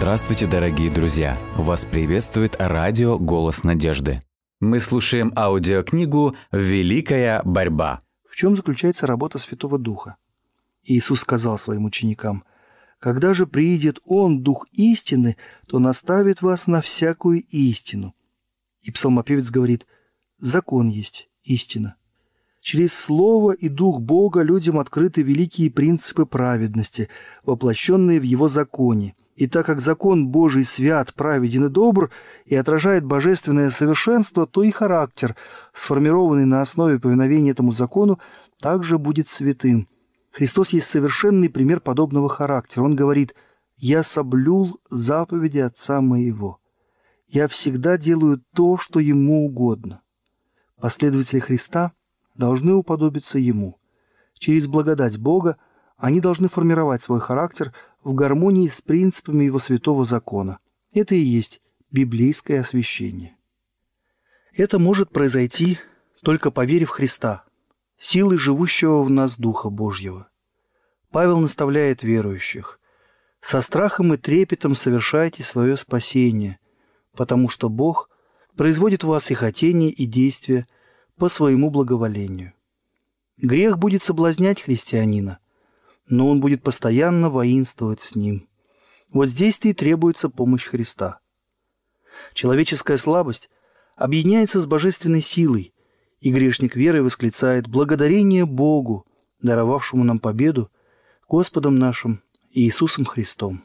Здравствуйте, дорогие друзья! Вас приветствует радио «Голос надежды». Мы слушаем аудиокнигу «Великая борьба». В чем заключается работа Святого Духа? Иисус сказал своим ученикам, «Когда же приидет Он, Дух истины, то наставит вас на всякую истину». И псалмопевец говорит, «Закон есть истина». Через Слово и Дух Бога людям открыты великие принципы праведности, воплощенные в Его законе. И так как закон Божий свят, праведен и добр и отражает божественное совершенство, то и характер, сформированный на основе повиновения этому закону, также будет святым. Христос есть совершенный пример подобного характера. Он говорит «Я соблюл заповеди Отца моего. Я всегда делаю то, что Ему угодно». Последователи Христа – должны уподобиться Ему. Через благодать Бога они должны формировать свой характер в гармонии с принципами Его святого закона. Это и есть библейское освящение. Это может произойти, только поверив Христа, силы живущего в нас Духа Божьего. Павел наставляет верующих. «Со страхом и трепетом совершайте свое спасение, потому что Бог производит в вас и хотение, и действия – по своему благоволению. Грех будет соблазнять христианина, но он будет постоянно воинствовать с ним. Вот здесь-то и требуется помощь Христа. Человеческая слабость объединяется с божественной силой, и грешник веры восклицает «Благодарение Богу, даровавшему нам победу, Господом нашим Иисусом Христом».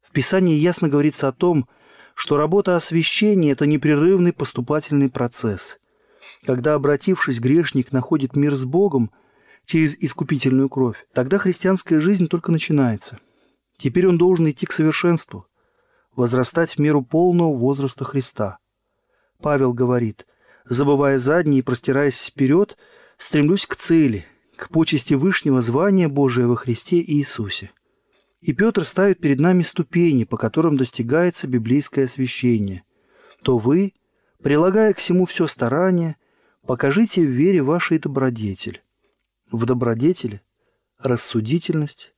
В Писании ясно говорится о том, что работа освящения – это непрерывный поступательный процесс – когда, обратившись, грешник находит мир с Богом через искупительную кровь, тогда христианская жизнь только начинается. Теперь он должен идти к совершенству, возрастать в меру полного возраста Христа. Павел говорит, забывая задние и простираясь вперед, стремлюсь к цели, к почести Вышнего звания Божия во Христе Иисусе. И Петр ставит перед нами ступени, по которым достигается библейское освящение. То вы, прилагая к всему все старание – Покажите в вере вашей добродетель. В добродетели – рассудительность,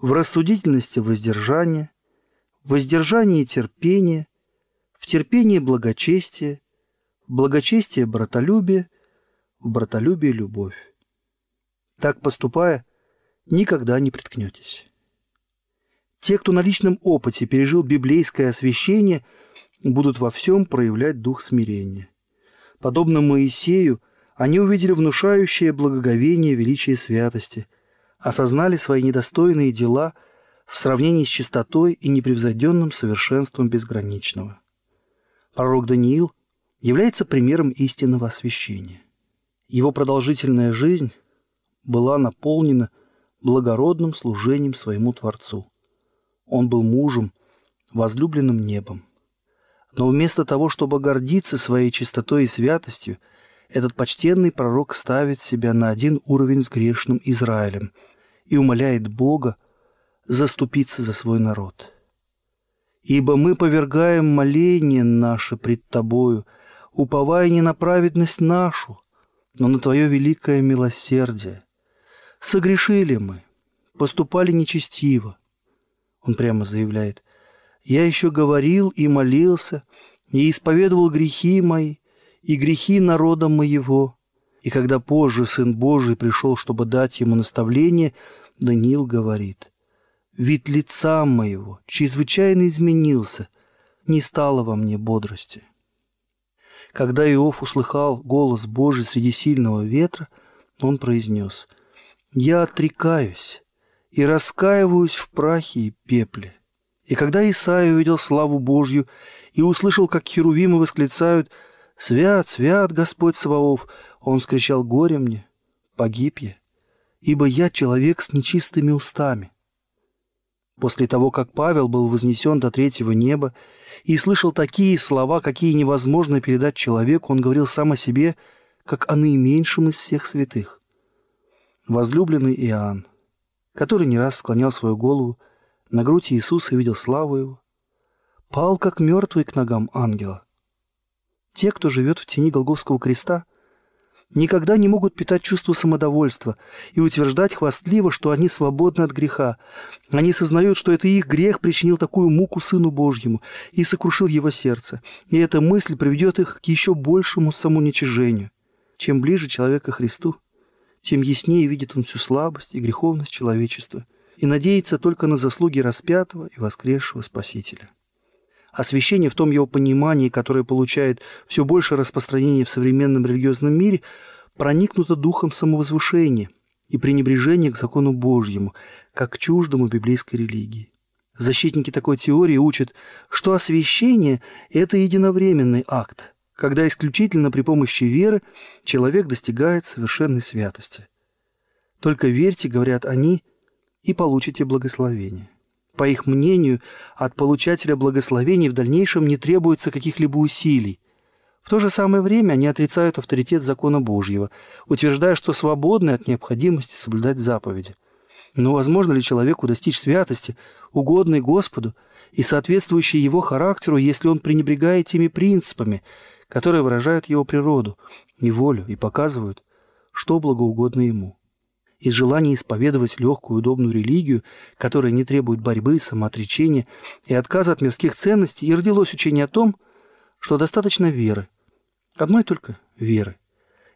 в рассудительности – воздержание, в воздержании – терпение, в терпении – благочестие, в благочестие – братолюбие, в братолюбие – любовь. Так поступая, никогда не приткнетесь. Те, кто на личном опыте пережил библейское освящение, будут во всем проявлять дух смирения – Подобно Моисею, они увидели внушающее благоговение величия святости, осознали свои недостойные дела в сравнении с чистотой и непревзойденным совершенством безграничного. Пророк Даниил является примером истинного освящения. Его продолжительная жизнь была наполнена благородным служением своему Творцу. Он был мужем, возлюбленным небом. Но вместо того, чтобы гордиться своей чистотой и святостью, этот почтенный пророк ставит себя на один уровень с грешным Израилем и умоляет Бога заступиться за свой народ. «Ибо мы повергаем моление наше пред Тобою, уповая не на праведность нашу, но на Твое великое милосердие. Согрешили мы, поступали нечестиво». Он прямо заявляет, я еще говорил и молился, и исповедовал грехи мои, и грехи народа моего. И когда позже Сын Божий пришел, чтобы дать ему наставление, Даниил говорит, «Вид лица моего чрезвычайно изменился, не стало во мне бодрости». Когда Иов услыхал голос Божий среди сильного ветра, он произнес, «Я отрекаюсь и раскаиваюсь в прахе и пепле. И когда Исаия увидел славу Божью и услышал, как херувимы восклицают «Свят, свят, Господь Саваоф!», он скричал «Горе мне! Погиб я, ибо я человек с нечистыми устами». После того, как Павел был вознесен до третьего неба и слышал такие слова, какие невозможно передать человеку, он говорил сам о себе, как о наименьшем из всех святых. Возлюбленный Иоанн, который не раз склонял свою голову на грудь Иисуса видел славу Его, пал, как мертвый к ногам ангела. Те, кто живет в тени Голговского креста, никогда не могут питать чувство самодовольства и утверждать хвастливо, что они свободны от греха. Они сознают, что это их грех причинил такую муку Сыну Божьему и сокрушил его сердце. И эта мысль приведет их к еще большему самоуничижению. Чем ближе человек к Христу, тем яснее видит он всю слабость и греховность человечества и надеется только на заслуги распятого и воскресшего Спасителя. Освящение в том его понимании, которое получает все больше распространения в современном религиозном мире, проникнуто духом самовозвышения и пренебрежения к закону Божьему, как к чуждому библейской религии. Защитники такой теории учат, что освящение – это единовременный акт, когда исключительно при помощи веры человек достигает совершенной святости. Только верьте, говорят они, и получите благословение. По их мнению, от получателя благословений в дальнейшем не требуется каких-либо усилий. В то же самое время они отрицают авторитет закона Божьего, утверждая, что свободны от необходимости соблюдать заповеди. Но возможно ли человеку достичь святости, угодной Господу и соответствующей его характеру, если он пренебрегает теми принципами, которые выражают его природу и волю и показывают, что благоугодно ему? Из желания исповедовать легкую удобную религию, которая не требует борьбы, самоотречения и отказа от мирских ценностей, и родилось учение о том, что достаточно веры. Одной только веры.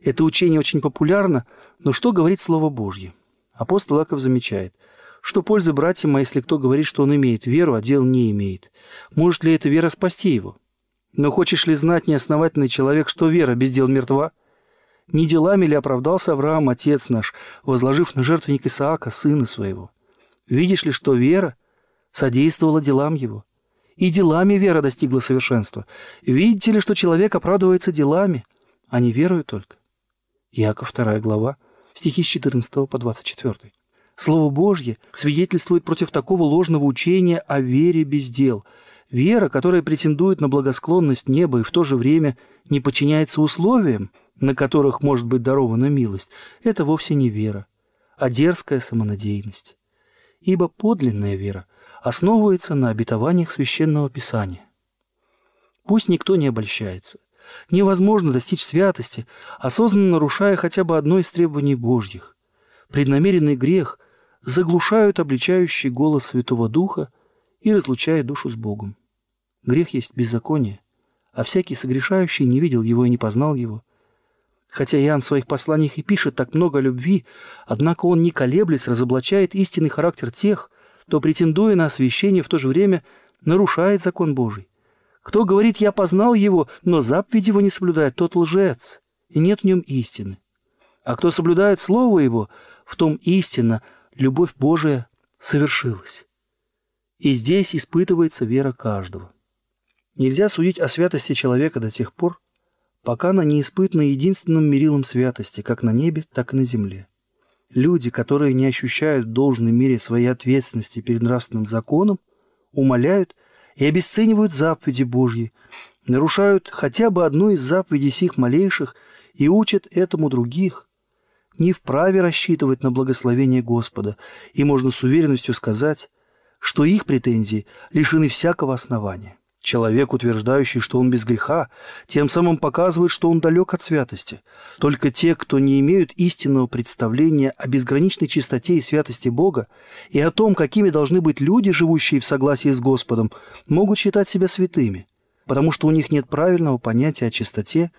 Это учение очень популярно, но что говорит Слово Божье? Апостол Аков замечает, что пользы братьям, а если кто говорит, что он имеет веру, а дел не имеет? Может ли эта вера спасти его? Но хочешь ли знать, неосновательный человек, что вера без дел мертва – не делами ли оправдался Авраам, отец наш, возложив на жертвенник Исаака, сына своего? Видишь ли, что вера содействовала делам его? И делами вера достигла совершенства. Видите ли, что человек оправдывается делами, а не верою только? Иаков 2 глава, стихи с 14 по 24. Слово Божье свидетельствует против такого ложного учения о вере без дел. Вера, которая претендует на благосклонность неба и в то же время не подчиняется условиям – на которых может быть дарована милость, это вовсе не вера, а дерзкая самонадеянность. Ибо подлинная вера основывается на обетованиях Священного Писания. Пусть никто не обольщается. Невозможно достичь святости, осознанно нарушая хотя бы одно из требований Божьих. Преднамеренный грех заглушают обличающий голос Святого Духа и разлучает душу с Богом. Грех есть беззаконие, а всякий согрешающий не видел его и не познал его – Хотя Иоанн в своих посланиях и пишет так много любви, однако он, не колеблясь, разоблачает истинный характер тех, кто, претендуя на освящение, в то же время нарушает закон Божий. Кто говорит «я познал его», но заповедь его не соблюдает, тот лжец, и нет в нем истины. А кто соблюдает Слово его, в том истина, любовь Божия совершилась. И здесь испытывается вера каждого. Нельзя судить о святости человека до тех пор, пока она не испытана единственным мерилом святости, как на небе, так и на земле. Люди, которые не ощущают в должной мере своей ответственности перед нравственным законом, умоляют и обесценивают заповеди Божьи, нарушают хотя бы одну из заповедей сих малейших и учат этому других. Не вправе рассчитывать на благословение Господа, и можно с уверенностью сказать, что их претензии лишены всякого основания. Человек, утверждающий, что он без греха, тем самым показывает, что он далек от святости. Только те, кто не имеют истинного представления о безграничной чистоте и святости Бога и о том, какими должны быть люди, живущие в согласии с Господом, могут считать себя святыми, потому что у них нет правильного понятия о чистоте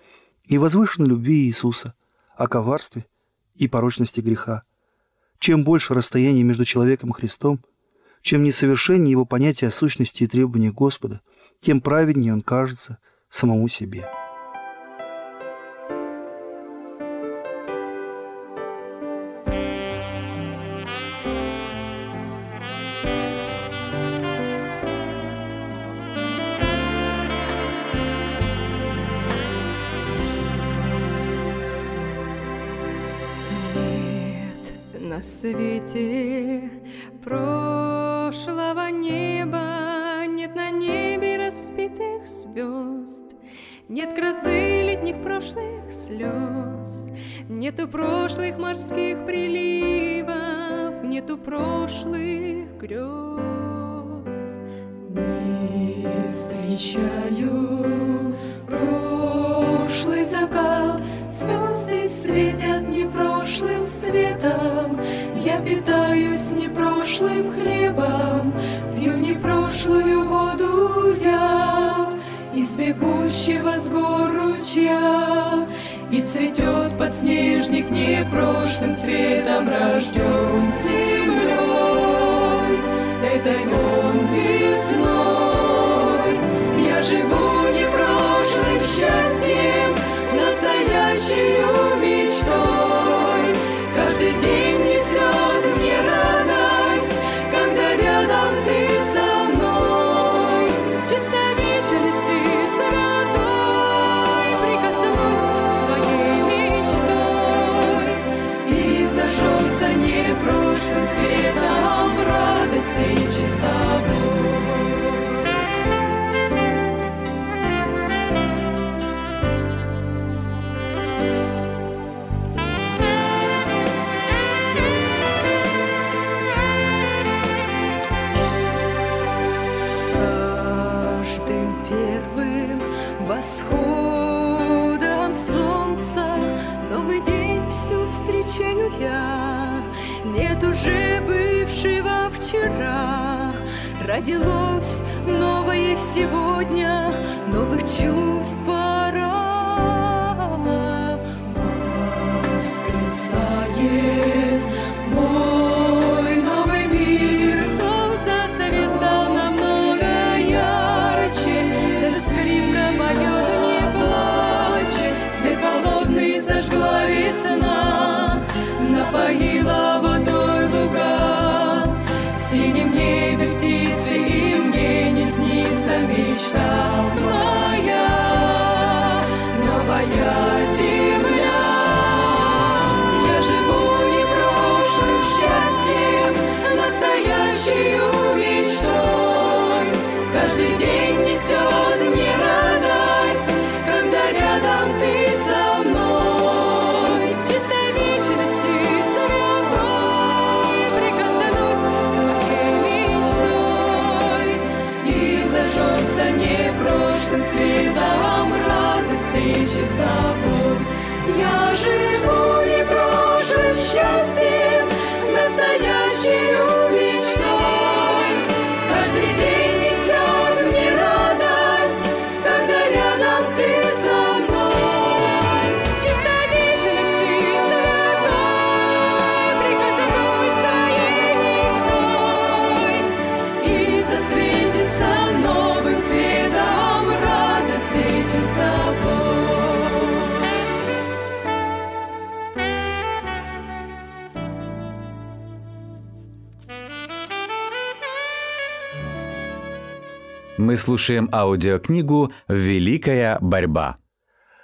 и возвышенной любви Иисуса, о коварстве и порочности греха. Чем больше расстояние между человеком и Христом, чем несовершеннее его понятие о сущности и требованиях Господа – тем праведнее он кажется самому себе. Морских приливов, Нету прошлых грез. Не встречаю прошлый закат, звезды светят не прошлым светом, Я питаюсь не прошлым хлебом, Пью не прошлую воду я Из бегущего с гор ручья. И цветет подснежник не прошлым цветом Рожден землей, это он весной. Я живу не прошлым счастьем, настоящую мечтой. Родилось новое сегодня Новых чувств пора Воскресает мой новый мир. Солнце свет стал намного ярче Даже скрипка поет не плачет Свет холодный зажгла весна, напоила Мы слушаем аудиокнигу «Великая борьба».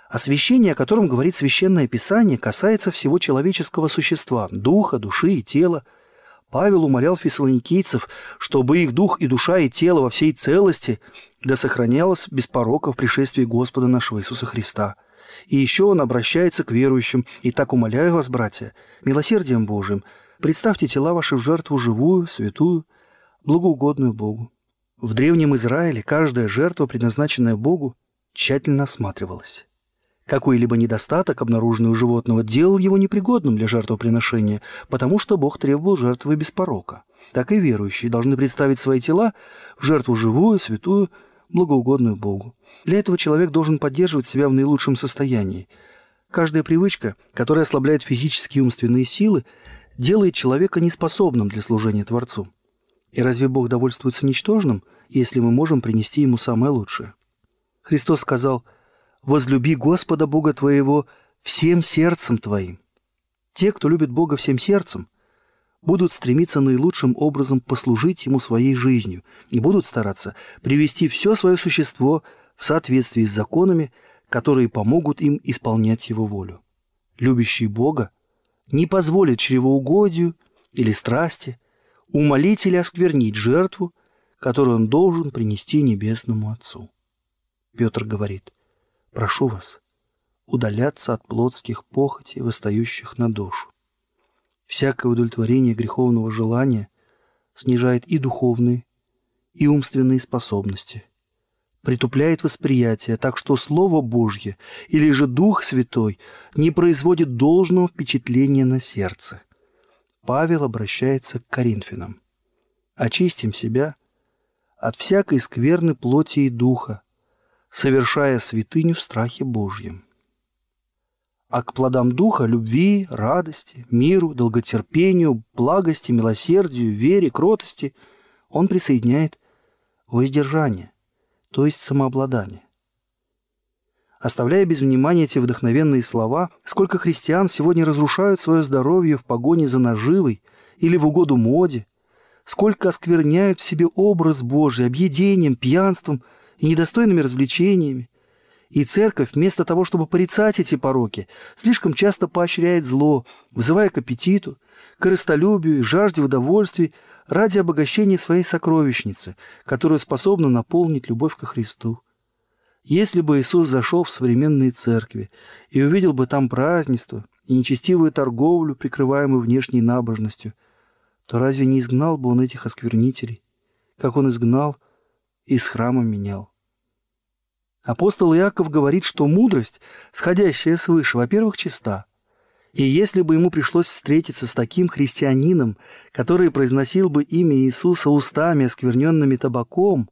Освящение, о котором говорит Священное Писание, касается всего человеческого существа – духа, души и тела. Павел умолял фессалоникийцев, чтобы их дух и душа и тело во всей целости да сохранялось без порока в пришествии Господа нашего Иисуса Христа. И еще он обращается к верующим. «И так умоляю вас, братья, милосердием Божиим, представьте тела ваши в жертву живую, святую, благоугодную Богу». В Древнем Израиле каждая жертва, предназначенная Богу, тщательно осматривалась. Какой-либо недостаток, обнаруженный у животного, делал его непригодным для жертвоприношения, потому что Бог требовал жертвы без порока. Так и верующие должны представить свои тела в жертву живую, святую, благоугодную Богу. Для этого человек должен поддерживать себя в наилучшем состоянии. Каждая привычка, которая ослабляет физические и умственные силы, делает человека неспособным для служения Творцу. И разве Бог довольствуется ничтожным, если мы можем принести Ему самое лучшее? Христос сказал «Возлюби Господа Бога твоего всем сердцем твоим». Те, кто любит Бога всем сердцем, будут стремиться наилучшим образом послужить Ему своей жизнью и будут стараться привести все свое существо в соответствии с законами, которые помогут им исполнять Его волю. Любящий Бога не позволит чревоугодию или страсти умолить или осквернить жертву, которую он должен принести Небесному Отцу. Петр говорит, «Прошу вас удаляться от плотских похотей, восстающих на душу. Всякое удовлетворение греховного желания снижает и духовные, и умственные способности, притупляет восприятие, так что Слово Божье или же Дух Святой не производит должного впечатления на сердце. Павел обращается к Коринфянам. «Очистим себя от всякой скверны плоти и духа, совершая святыню в страхе Божьем» а к плодам духа – любви, радости, миру, долготерпению, благости, милосердию, вере, кротости – он присоединяет воздержание, то есть самообладание. Оставляя без внимания эти вдохновенные слова, сколько христиан сегодня разрушают свое здоровье в погоне за наживой или в угоду моде, сколько оскверняют в себе образ Божий объедением, пьянством и недостойными развлечениями, и церковь, вместо того, чтобы порицать эти пороки, слишком часто поощряет зло, вызывая к аппетиту, корыстолюбию и жажде удовольствий ради обогащения своей сокровищницы, которую способна наполнить любовь ко Христу. Если бы Иисус зашел в современные церкви и увидел бы там празднество и нечестивую торговлю, прикрываемую внешней набожностью, то разве не изгнал бы он этих осквернителей, как он изгнал и из храма менял? Апостол Иаков говорит, что мудрость, сходящая свыше, во-первых, чиста. И если бы ему пришлось встретиться с таким христианином, который произносил бы имя Иисуса устами, оскверненными табаком,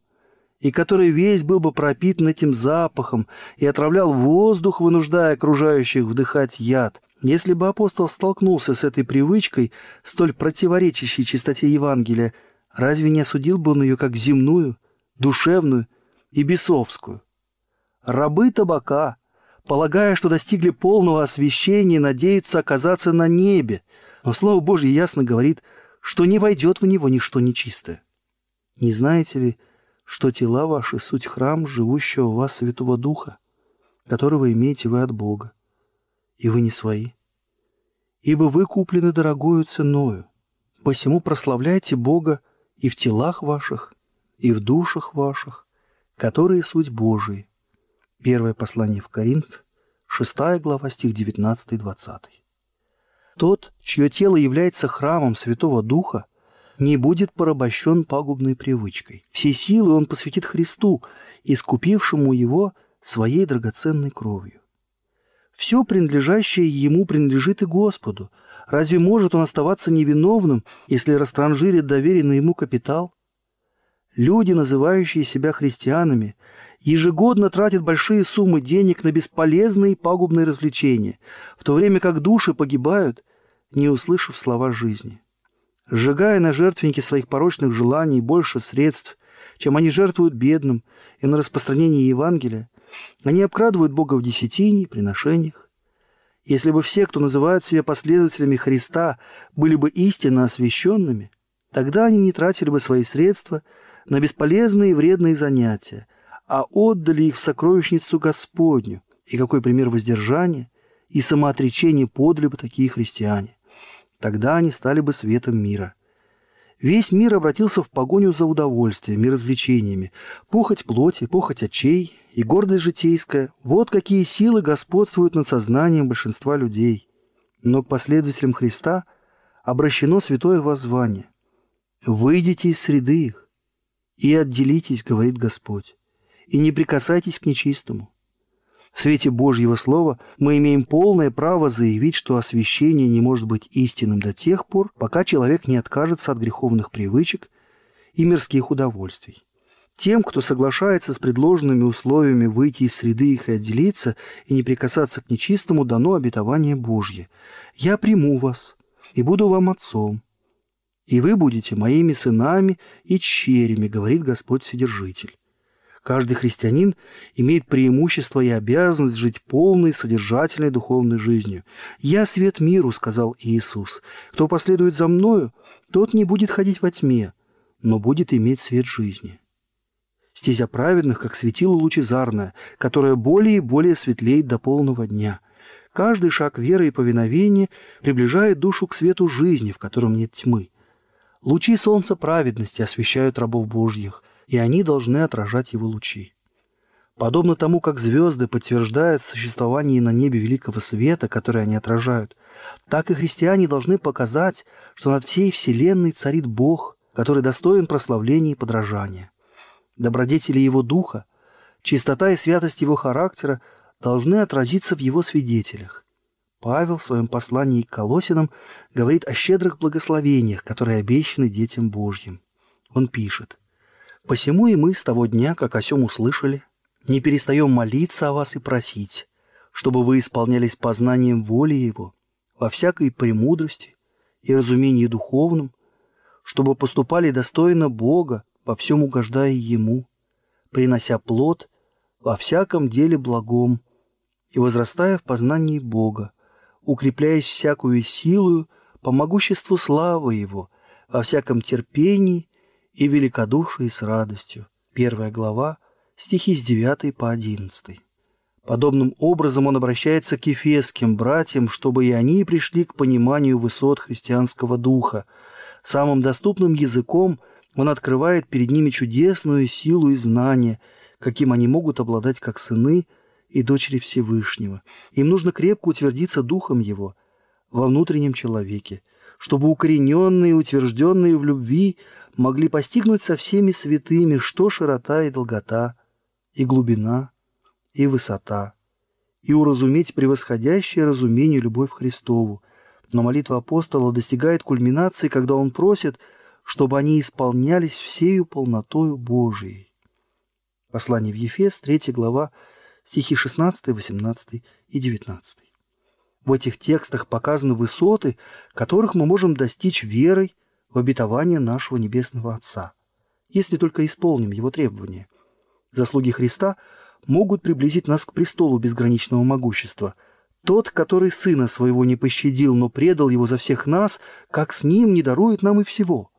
и который весь был бы пропитан этим запахом и отравлял воздух, вынуждая окружающих вдыхать яд, если бы апостол столкнулся с этой привычкой, столь противоречащей чистоте Евангелия, разве не осудил бы он ее как земную, душевную и бесовскую? Рабы табака, полагая, что достигли полного освящения, надеются оказаться на небе, но Слово Божье ясно говорит, что не войдет в него ничто нечистое. Не знаете ли, что тела ваши — суть храм живущего в вас Святого Духа, которого имеете вы от Бога, и вы не свои? Ибо вы куплены дорогою ценою, посему прославляйте Бога и в телах ваших, и в душах ваших, которые суть Божии. Первое послание в Коринф, 6 глава, стих 19-20. Тот, чье тело является храмом Святого Духа, не будет порабощен пагубной привычкой. Все силы он посвятит Христу, искупившему его своей драгоценной кровью. Все принадлежащее ему принадлежит и Господу. Разве может он оставаться невиновным, если растранжирит доверенный ему капитал? Люди, называющие себя христианами, ежегодно тратят большие суммы денег на бесполезные и пагубные развлечения, в то время как души погибают, не услышав слова жизни. Сжигая на жертвеннике своих порочных желаний больше средств, чем они жертвуют бедным и на распространение Евангелия, они обкрадывают Бога в десятине, приношениях. Если бы все, кто называют себя последователями Христа, были бы истинно освященными, тогда они не тратили бы свои средства на бесполезные и вредные занятия, а отдали их в сокровищницу Господню. И какой пример воздержания и самоотречения подали бы такие христиане. Тогда они стали бы светом мира. Весь мир обратился в погоню за удовольствием и развлечениями. Похоть плоти, похоть очей и гордость житейская – вот какие силы господствуют над сознанием большинства людей. Но к последователям Христа обращено святое воззвание. «Выйдите из среды их и отделитесь, — говорит Господь и не прикасайтесь к нечистому. В свете Божьего Слова мы имеем полное право заявить, что освящение не может быть истинным до тех пор, пока человек не откажется от греховных привычек и мирских удовольствий. Тем, кто соглашается с предложенными условиями выйти из среды их и отделиться, и не прикасаться к нечистому, дано обетование Божье. «Я приму вас и буду вам отцом, и вы будете моими сынами и черями», говорит Господь Вседержитель. Каждый христианин имеет преимущество и обязанность жить полной, содержательной духовной жизнью. «Я свет миру», — сказал Иисус. «Кто последует за Мною, тот не будет ходить во тьме, но будет иметь свет жизни». Стезя праведных, как светило лучезарное, которое более и более светлеет до полного дня. Каждый шаг веры и повиновения приближает душу к свету жизни, в котором нет тьмы. Лучи солнца праведности освещают рабов Божьих – и они должны отражать его лучи. Подобно тому, как звезды подтверждают существование на небе великого света, который они отражают, так и христиане должны показать, что над всей вселенной царит Бог, который достоин прославления и подражания. Добродетели Его Духа Чистота и святость его характера должны отразиться в его свидетелях. Павел в своем послании к Колосинам говорит о щедрых благословениях, которые обещаны детям Божьим. Он пишет, «Посему и мы с того дня, как о сем услышали, не перестаем молиться о вас и просить, чтобы вы исполнялись познанием воли Его, во всякой премудрости и разумении духовном, чтобы поступали достойно Бога, во всем угождая Ему, принося плод во всяком деле благом и возрастая в познании Бога, укрепляясь всякую силою по могуществу славы Его, во всяком терпении и великодушии с радостью. Первая глава, стихи с 9 по 11. Подобным образом он обращается к ефесским братьям, чтобы и они пришли к пониманию высот христианского духа. Самым доступным языком он открывает перед ними чудесную силу и знание, каким они могут обладать как сыны и дочери Всевышнего. Им нужно крепко утвердиться духом его во внутреннем человеке, чтобы укорененные и утвержденные в любви могли постигнуть со всеми святыми, что широта и долгота, и глубина, и высота, и уразуметь превосходящее разумению любовь Христову. Но молитва апостола достигает кульминации, когда он просит, чтобы они исполнялись всею полнотою Божией. Послание в Ефес, 3 глава, стихи 16, 18 и 19. В этих текстах показаны высоты, которых мы можем достичь верой в обетование нашего Небесного Отца, если только исполним Его требования. Заслуги Христа могут приблизить нас к престолу безграничного могущества. Тот, который Сына Своего не пощадил, но предал Его за всех нас, как с Ним не дарует нам и всего.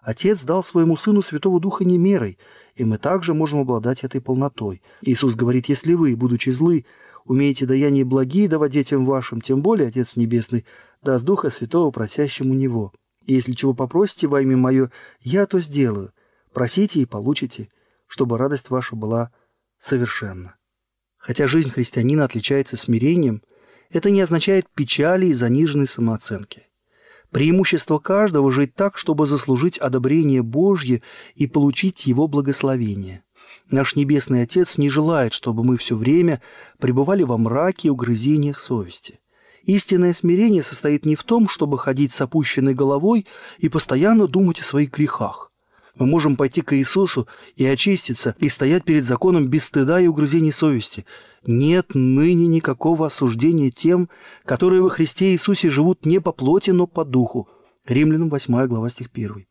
Отец дал Своему Сыну Святого Духа не мерой, и мы также можем обладать этой полнотой. Иисус говорит, если вы, будучи злы, умеете даяние благие давать детям вашим, тем более Отец Небесный даст Духа Святого просящему Него. Если чего попросите во имя Мое, я то сделаю. Просите и получите, чтобы радость ваша была совершенна. Хотя жизнь христианина отличается смирением, это не означает печали и заниженной самооценки. Преимущество каждого – жить так, чтобы заслужить одобрение Божье и получить Его благословение. Наш Небесный Отец не желает, чтобы мы все время пребывали во мраке и угрызениях совести. Истинное смирение состоит не в том, чтобы ходить с опущенной головой и постоянно думать о своих грехах. Мы можем пойти к Иисусу и очиститься, и стоять перед законом без стыда и угрызений совести. Нет ныне никакого осуждения тем, которые во Христе Иисусе живут не по плоти, но по духу. Римлянам 8 глава стих 1.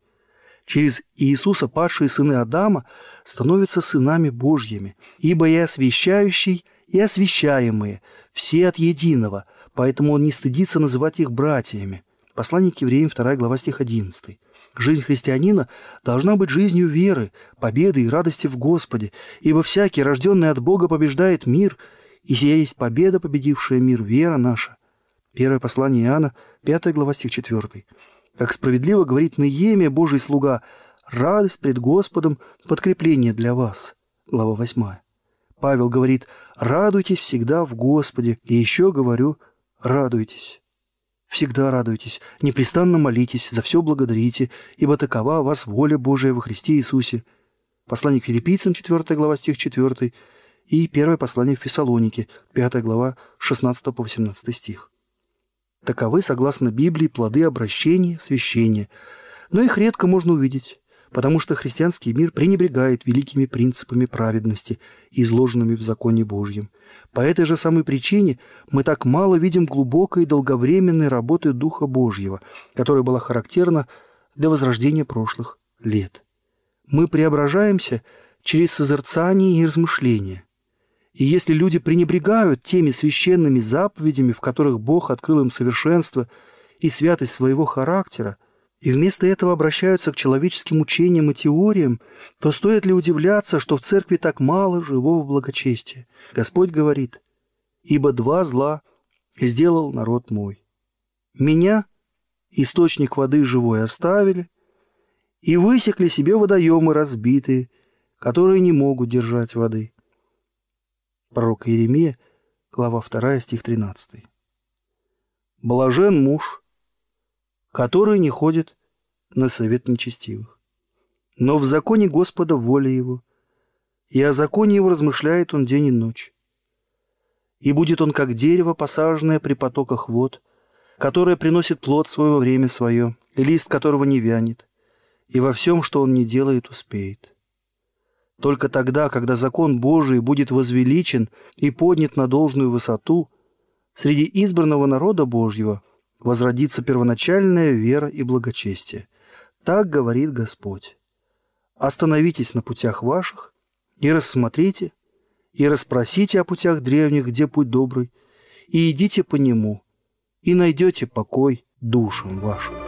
Через Иисуса падшие сыны Адама становятся сынами Божьими, ибо и освящающий, и освящаемые, все от единого, поэтому он не стыдится называть их братьями. Послание к евреям 2 глава стих 11. Жизнь христианина должна быть жизнью веры, победы и радости в Господе, ибо всякий, рожденный от Бога, побеждает мир, и сия есть победа, победившая мир, вера наша. Первое послание Иоанна, 5 глава, стих 4. Как справедливо говорит Неемия, Божий слуга, радость пред Господом – подкрепление для вас. Глава 8. Павел говорит, радуйтесь всегда в Господе, и еще говорю, радуйтесь. Всегда радуйтесь, непрестанно молитесь, за все благодарите, ибо такова вас воля Божия во Христе Иисусе. Послание к филиппийцам, 4 глава, стих 4, и первое послание в Фессалонике, 5 глава, 16 по 18 стих. Таковы, согласно Библии, плоды обращения, священия, но их редко можно увидеть, потому что христианский мир пренебрегает великими принципами праведности, изложенными в законе Божьем. По этой же самой причине мы так мало видим глубокой и долговременной работы Духа Божьего, которая была характерна для возрождения прошлых лет. Мы преображаемся через созерцание и размышление. И если люди пренебрегают теми священными заповедями, в которых Бог открыл им совершенство и святость своего характера, и вместо этого обращаются к человеческим учениям и теориям, то стоит ли удивляться, что в церкви так мало живого благочестия? Господь говорит, «Ибо два зла сделал народ мой. Меня, источник воды живой, оставили, и высекли себе водоемы разбитые, которые не могут держать воды». Пророк Иеремия, глава 2, стих 13. «Блажен муж, который не ходит на совет нечестивых. Но в законе Господа воля его, и о законе его размышляет он день и ночь. И будет он как дерево, посаженное при потоках вод, которое приносит плод свой во время свое, и лист которого не вянет, и во всем, что он не делает, успеет. Только тогда, когда закон Божий будет возвеличен и поднят на должную высоту, среди избранного народа Божьего возродится первоначальная вера и благочестие. Так говорит Господь. Остановитесь на путях ваших и рассмотрите, и расспросите о путях древних, где путь добрый, и идите по нему, и найдете покой душам вашим.